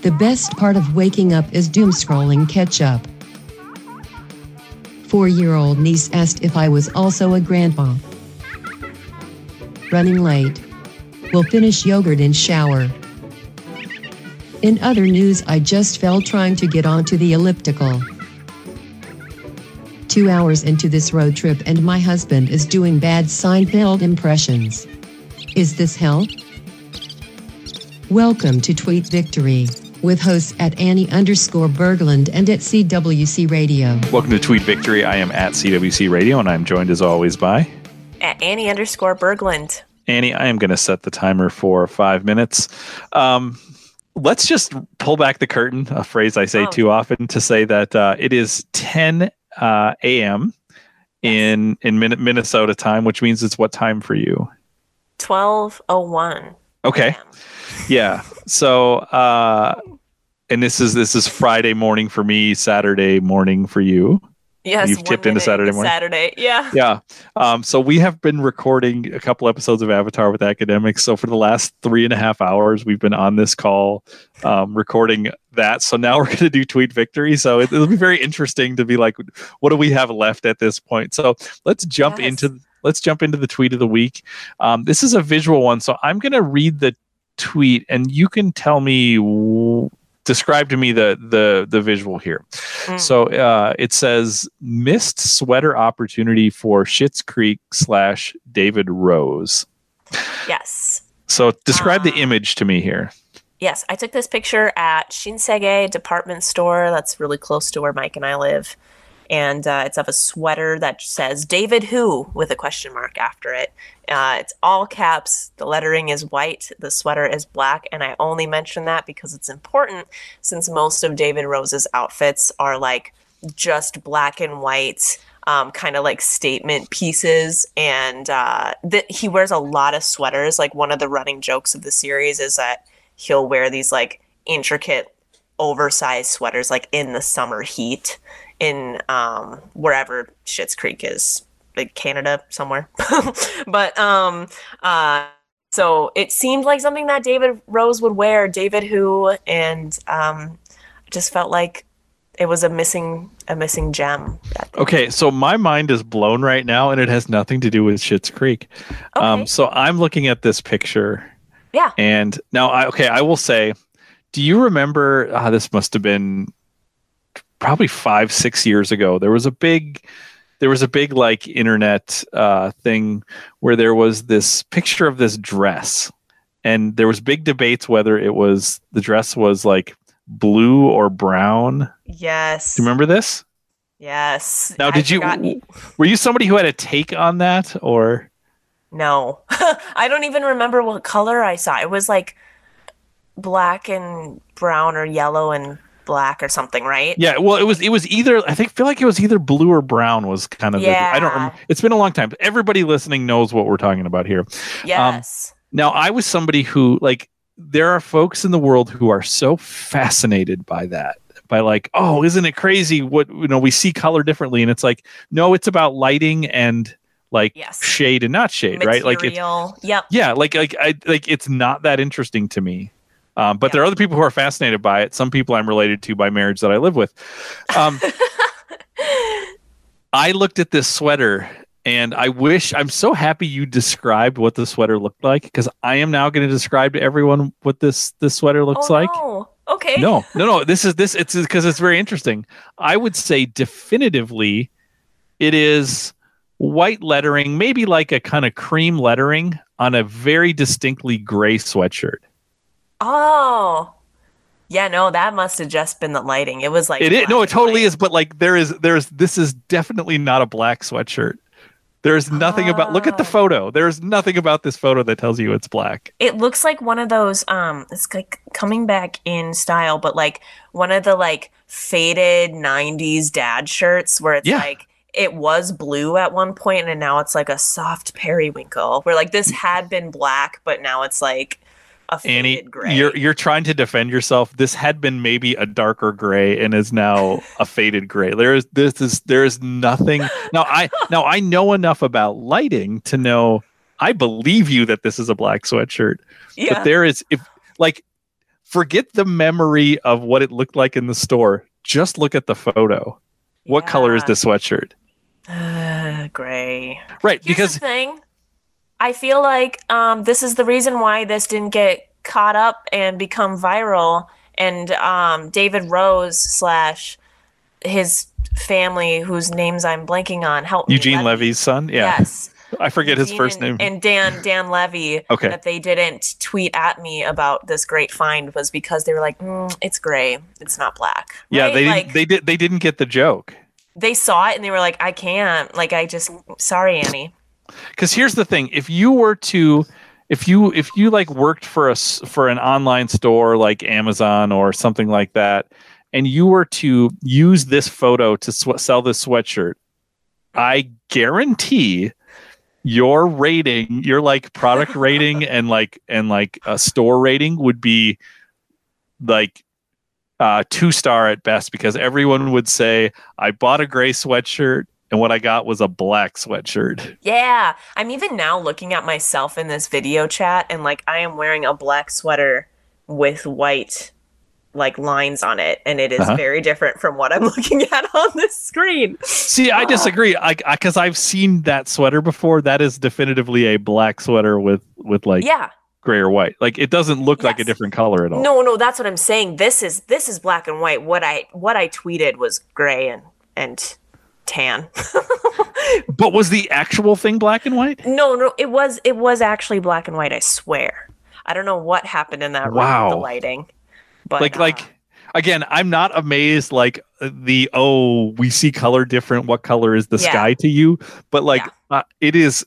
The best part of waking up is doom scrolling catch up. Four year old niece asked if I was also a grandma. Running late. Will finish yogurt in shower. In other news, I just fell trying to get onto the elliptical. Two hours into this road trip, and my husband is doing bad Seinfeld impressions. Is this hell? Welcome to Tweet Victory with hosts at Annie underscore Berglund and at CWC Radio. Welcome to Tweet Victory. I am at CWC Radio, and I'm joined as always by At Annie underscore Berglund. Annie. I am going to set the timer for five minutes. Um, let's just pull back the curtain, a phrase I say Oh. too often, to say that uh, it is 10 uh, a.m. in in Minnesota time, which means it's what time for you? 1201. Okay. Yeah. So, uh, and this is this is Friday morning for me, Saturday morning for you. Yes. You've tipped into Saturday morning? Saturday. Yeah. Yeah. Um, so we have been recording a couple episodes of Avatar with academics. So for the last three and a half hours, we've been on this call um, recording that. So now we're going to do Tweet Victory. So it, it'll be very interesting to be like, what do we have left at this point? So let's jump Yes. into let's jump into the tweet of the week. Um, this is a visual one, so I'm going to read the tweet, and you can tell me. w- Describe to me the the the visual here. Mm. So uh, it says missed sweater opportunity for Schitt's Creek slash David Rose. Yes. So describe the Ah. image to me here. Yes. I took this picture at Shinsegae department store. That's really close to where Mike and I live. And uh, it's of a sweater that says David Who with a question mark after it. Uh, it's all caps. The lettering is white. The sweater is black. And I only mention that because it's important since most of David Rose's outfits are like just black and white, um, kind of like statement pieces. And uh, th- he wears a lot of sweaters. Like one of the running jokes of the series is that he'll wear these like intricate, oversized sweaters like in the summer heat in um, wherever Schitt's Creek is, like Canada somewhere. but um, uh, so it seemed like something that David Rose would wear, David Who, and um, I just felt like it was a missing a missing gem. Okay, so my mind is blown right now, and it has nothing to do with Schitt's Creek. Um, Okay. so I'm looking at this picture, Yeah. and now I okay, I will say, do you remember? Uh, this must have been probably five, six years ago. There was a big, there was a big like internet uh, thing where there was this picture of this dress, and there was big debates whether it was the dress was like blue or brown. Yes. Do you remember this? Yes. Now, I did you were you somebody who had a take on that, or No. I don't even remember what color I saw. It was like black and brown or yellow and black or something, right? yeah? Well, it was it was either I think feel like it was either blue or brown was kind of the, I don't remember. It's been a long time. Everybody listening knows what we're talking about here. Um, yes. Now, I was somebody who like there are folks in the world who are so fascinated by that. By like, oh, isn't it crazy? What you know, we see color differently, and it's like, no, it's about lighting and like Yes. shade and not shade, right? Like it's Yep. yeah like like i like it's not that interesting to me um, but there are other people who are fascinated by it. Some people i'm related to by marriage that i live with. Um, i looked at this sweater and i wish i'm so happy you described what the sweater looked like because i am now going to describe to everyone what this this sweater looks oh, like. No. Okay. no no no. This is this it's because it's very interesting. I would say definitively it is white lettering maybe like a kind of cream lettering on a very distinctly gray sweatshirt Oh. Yeah, no, that must have just been the lighting. It was like it is no it totally white. is but like there is there's this is definitely not a black sweatshirt there's nothing about look at the Oh. photo there's nothing about this photo that tells you it's black It looks like one of those um it's like coming back in style, but like one of the like faded 90s dad shirts where it's Yeah. like it was blue at one point and now it's like a soft periwinkle where like this had been black but now it's like a Annie, gray. you're you're trying to defend yourself. This had been maybe a darker gray and is now a faded gray. There is this is there is nothing. Now I now I know enough about lighting to know I believe you that this is a black sweatshirt. Yeah. But there is if like forget the memory of what it looked like in the store. Just look at the photo. What color is Yeah. this sweatshirt? Uh, gray. Right, Here's because the thing. I feel like um, this is the reason why this didn't get caught up and become viral. And um, David Rose slash his family, whose names I'm blanking on, help. Eugene Levy? Levy's son. Yeah. Yes. I forget his first name. And Dan Dan Levy. Okay. That they didn't tweet at me about this great find was because they were like, mm, "It's gray. It's not black." yeah, Right? they didn't like, they did they didn't get the joke. they saw it and they were like, "I can't." Like, I just sorry, Annie. Because here's the thing if you were to if you if you like worked for a s- for an online store like amazon or something like that and you were to use this photo to sw- sell this sweatshirt i guarantee your rating your like product rating and like and like a store rating would be like uh two star at best because everyone would say i bought a gray sweatshirt and what i got was a black sweatshirt Yeah, I'm even now looking at myself in this video chat and like I am wearing a black sweater with white like lines on it and it is Uh-huh. very different from what I'm looking at on this screen. See, I disagree. I because I've seen that sweater before. That is definitively a black sweater with with like yeah. gray or white. Like it doesn't look like a different color at all. No, no, that's what I'm saying. This is this is black and white. What I what I tweeted was gray and and tan. But was the actual thing black and white? no, no, it was it was actually black and white, I swear. I don't know what happened in that room Wow. the lighting. But like uh, like again, I'm not amazed. Like the oh, we see color different. What color is the Yeah. sky to you? But like Yeah. uh, it is.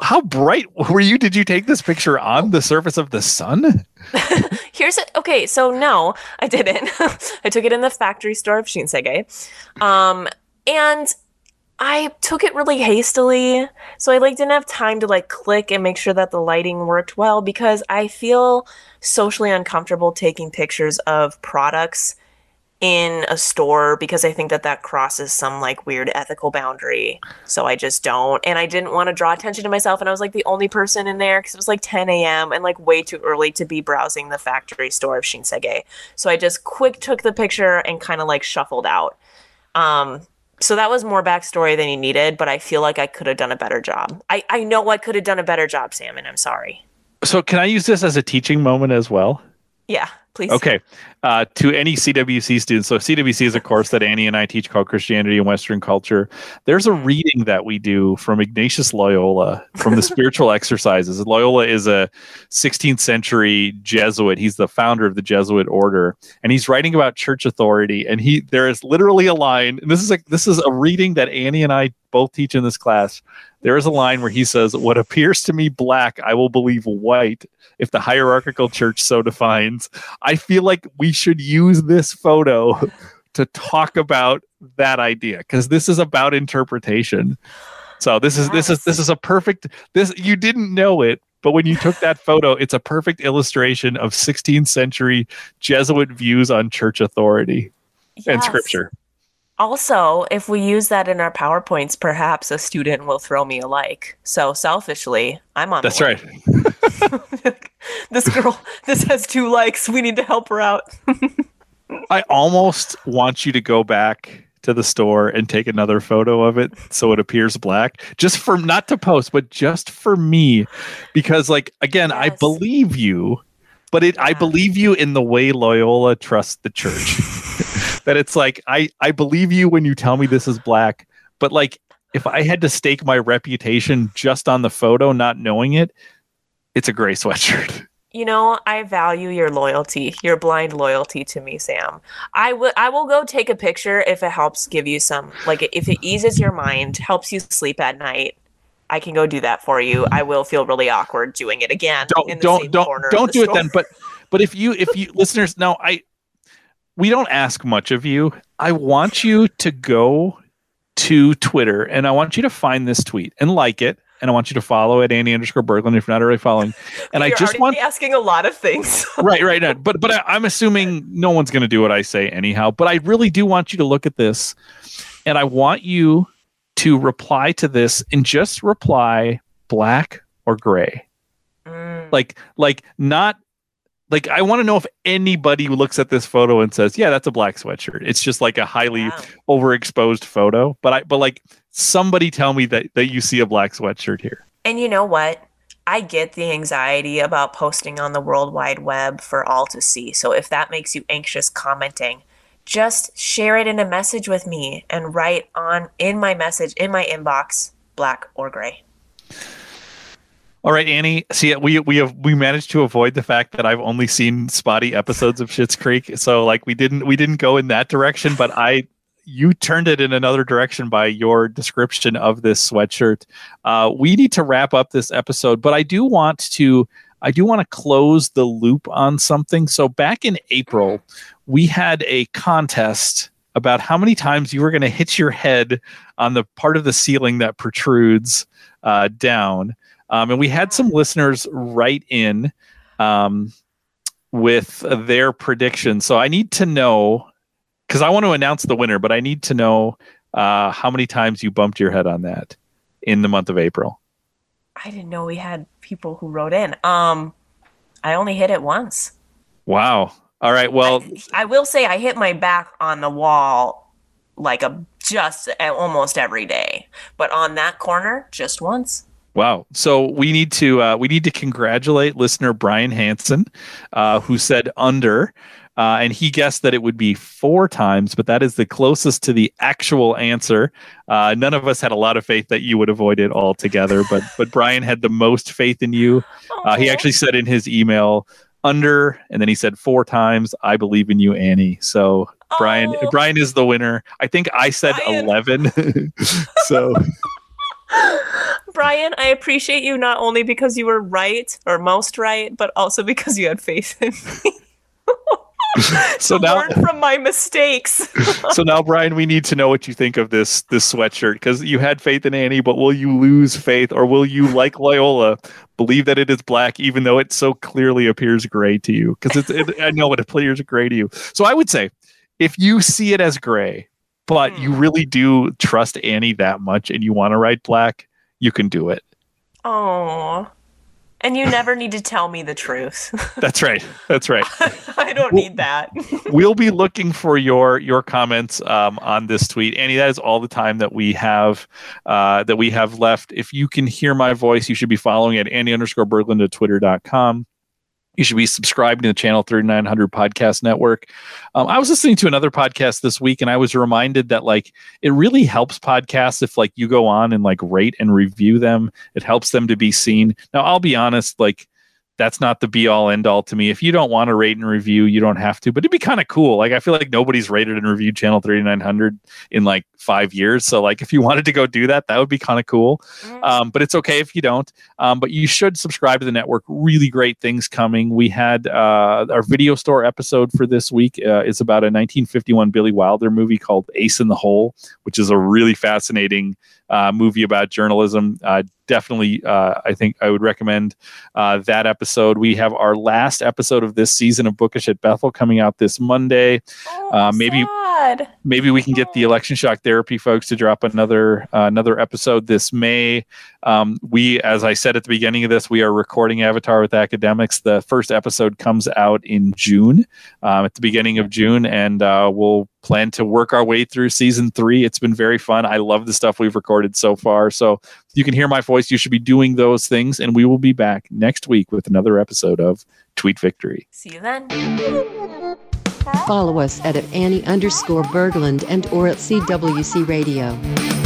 How bright were you? Did you take this picture on the surface of the sun? Here's it. Okay, so no, I didn't. I took it in the factory store of Shinsegae. Um, and I took it really hastily. So I like didn't have time to like click and make sure that the lighting worked well because I feel socially uncomfortable taking pictures of products in a store because I think that that crosses some like weird ethical boundary. So I just don't. And I didn't want to draw attention to myself. And I was like the only person in there because it was like 10 a.m. and like way too early to be browsing the factory store of Shinsegae. So I just quick took the picture and kind of like shuffled out. Um, so that was more backstory than you needed, but I feel like I could have done a better job. I, I know I could have done a better job, Sam, and I'm sorry. So can I use this as a teaching moment as well? Yeah, please. Okay. Uh, to any CWC students, so CWC is a course that Annie and I teach called Christianity and Western Culture. There's a reading that we do from Ignatius Loyola from the Spiritual Exercises. Loyola is a 16th century Jesuit. He's the founder of the Jesuit order, and he's writing about church authority. And he there is literally a line. And this is a this is a reading that Annie and I both teach in this class. There is a line where he says, "What appears to me black, I will believe white." if the hierarchical church so defines. I feel like we should use this photo to talk about that idea because this is about interpretation. So this is this is this is a perfect this you didn't know it, but when you took that photo, it's a perfect illustration of 16th century Jesuit views on church authority and scripture. Also, if we use that in our PowerPoints, perhaps a student will throw me a like. So selfishly, I'm on That's right. this girl, this has two likes. We need to help her out. I almost want you to go back to the store and take another photo of it so it appears black just for not to post but just for me because like again I believe you but it I believe you in the way Loyola trusts the church that it's like I I believe you when you tell me this is black but like if I had to stake my reputation just on the photo not knowing it it's a gray sweatshirt You know, I value your loyalty, your blind loyalty to me, Sam. I will I will go take a picture if it helps give you some like if it eases your mind, helps you sleep at night. I can go do that for you. I will feel really awkward doing it again. don't the don't don't corner don't do it then but but if you if you listeners no i we don't ask much of you i want you to go to twitter and i want you to find this tweet and like it and i want you to follow at annie underscore berglund if you're not already following and i just want asking a lot of things. right right no, but but I, i'm assuming no one's going to do what i say anyhow but i really do want you to look at this and i want you to reply to this and just reply black or gray? Mm. Like like not like I want to know if anybody looks at this photo and says, "Yeah, that's a black sweatshirt." It's just like a highly Wow. overexposed photo. But I but like somebody tell me that that you see a black sweatshirt here. And you know what? I get the anxiety about posting on the World Wide Web for all to see. So if that makes you anxious commenting, just share it in a message with me and write on in my message in my inbox, black or gray. All right, Annie. See, we we have we managed to avoid the fact that I've only seen spotty episodes of Schitt's Creek. So like we didn't we didn't go in that direction, but I you turned it in another direction by your description of this sweatshirt. Uh, we need to wrap up this episode, but I do want to I do want to close the loop on something. So back in April, we had a contest about how many times you were going to hit your head on the part of the ceiling that protrudes uh, down. Um, and we had some listeners write in um, with their predictions. So I need to know because I want to announce the winner, but I need to know uh, how many times you bumped your head on that in the month of April. I didn't know we had people who wrote in. Um I only hit it once. Wow. All right. Well, I, I will say I hit my back on the wall like a just almost every day. But on that corner, just once. Wow. So we need to uh, we need to congratulate listener Brian Hansen, uh, who said under, uh, and he guessed that it would be four times, but that is the closest to the actual answer. Uh, none of us had a lot of faith that you would avoid it altogether, but but Brian had the most faith in you. Uh, he actually said in his email under, and then he said four times, "I believe in you, Annie." So Brian Oh. Brian is the winner. I think I said Brian. eleven. so. Brian, I appreciate you not only because you were right or most right, but also because you had faith in me. So now, learn from my mistakes. so now, Brian, we need to know what you think of this this sweatshirt because you had faith in Annie, but will you lose faith, or will you, like Loyola, believe that it is black even though it so clearly appears gray to you? Because it's, it, I know it appears gray to you. So I would say, if you see it as gray, but you Hmm. really do trust Annie that much and you want to write black, you can do it. Oh. And you never need to tell me the truth. That's right. That's right. I don't need that. we'll be looking for your your comments um, on this tweet annie that is all the time that we have uh, that we have left if you can hear my voice you should be following at annie underscore berglund at twitter.com you should be subscribed to the channel 3900 podcast network. Um, i was listening to another podcast this week and i was reminded that like it really helps podcasts if like you go on and like rate and review them. It helps them to be seen. Now i'll be honest like that's not the be all end all to me. If you don't want to rate and review, you don't have to. But it'd be kind of cool. Like I feel like nobody's rated and reviewed Channel 3900 in like five years. So like if you wanted to go do that, that would be kind of cool. Um, but it's okay if you don't. Um, but you should subscribe to the network. Really great things coming. We had uh, our video store episode for this week. Uh, is about a 1951 Billy Wilder movie called Ace in the Hole, which is a really fascinating uh, movie about journalism. Uh, definitely, uh, I think I would recommend uh, that episode. We have our last episode of this season of Bookish at Bethel coming out this Monday. Oh, uh, maybe- sad. Maybe we can get the election shock therapy folks to drop another uh, another episode this May. Um, we, as I said at the beginning of this, we are recording Avatar with academics. The first episode comes out in June, um, at the beginning of June, and uh, we'll plan to work our way through season three. It's been very fun. I love the stuff we've recorded so far. So you can hear my voice. You should be doing those things, and we will be back next week with another episode of Tweet Victory. See you then. Follow us at, at Annie underscore Berglund and or at CWC Radio.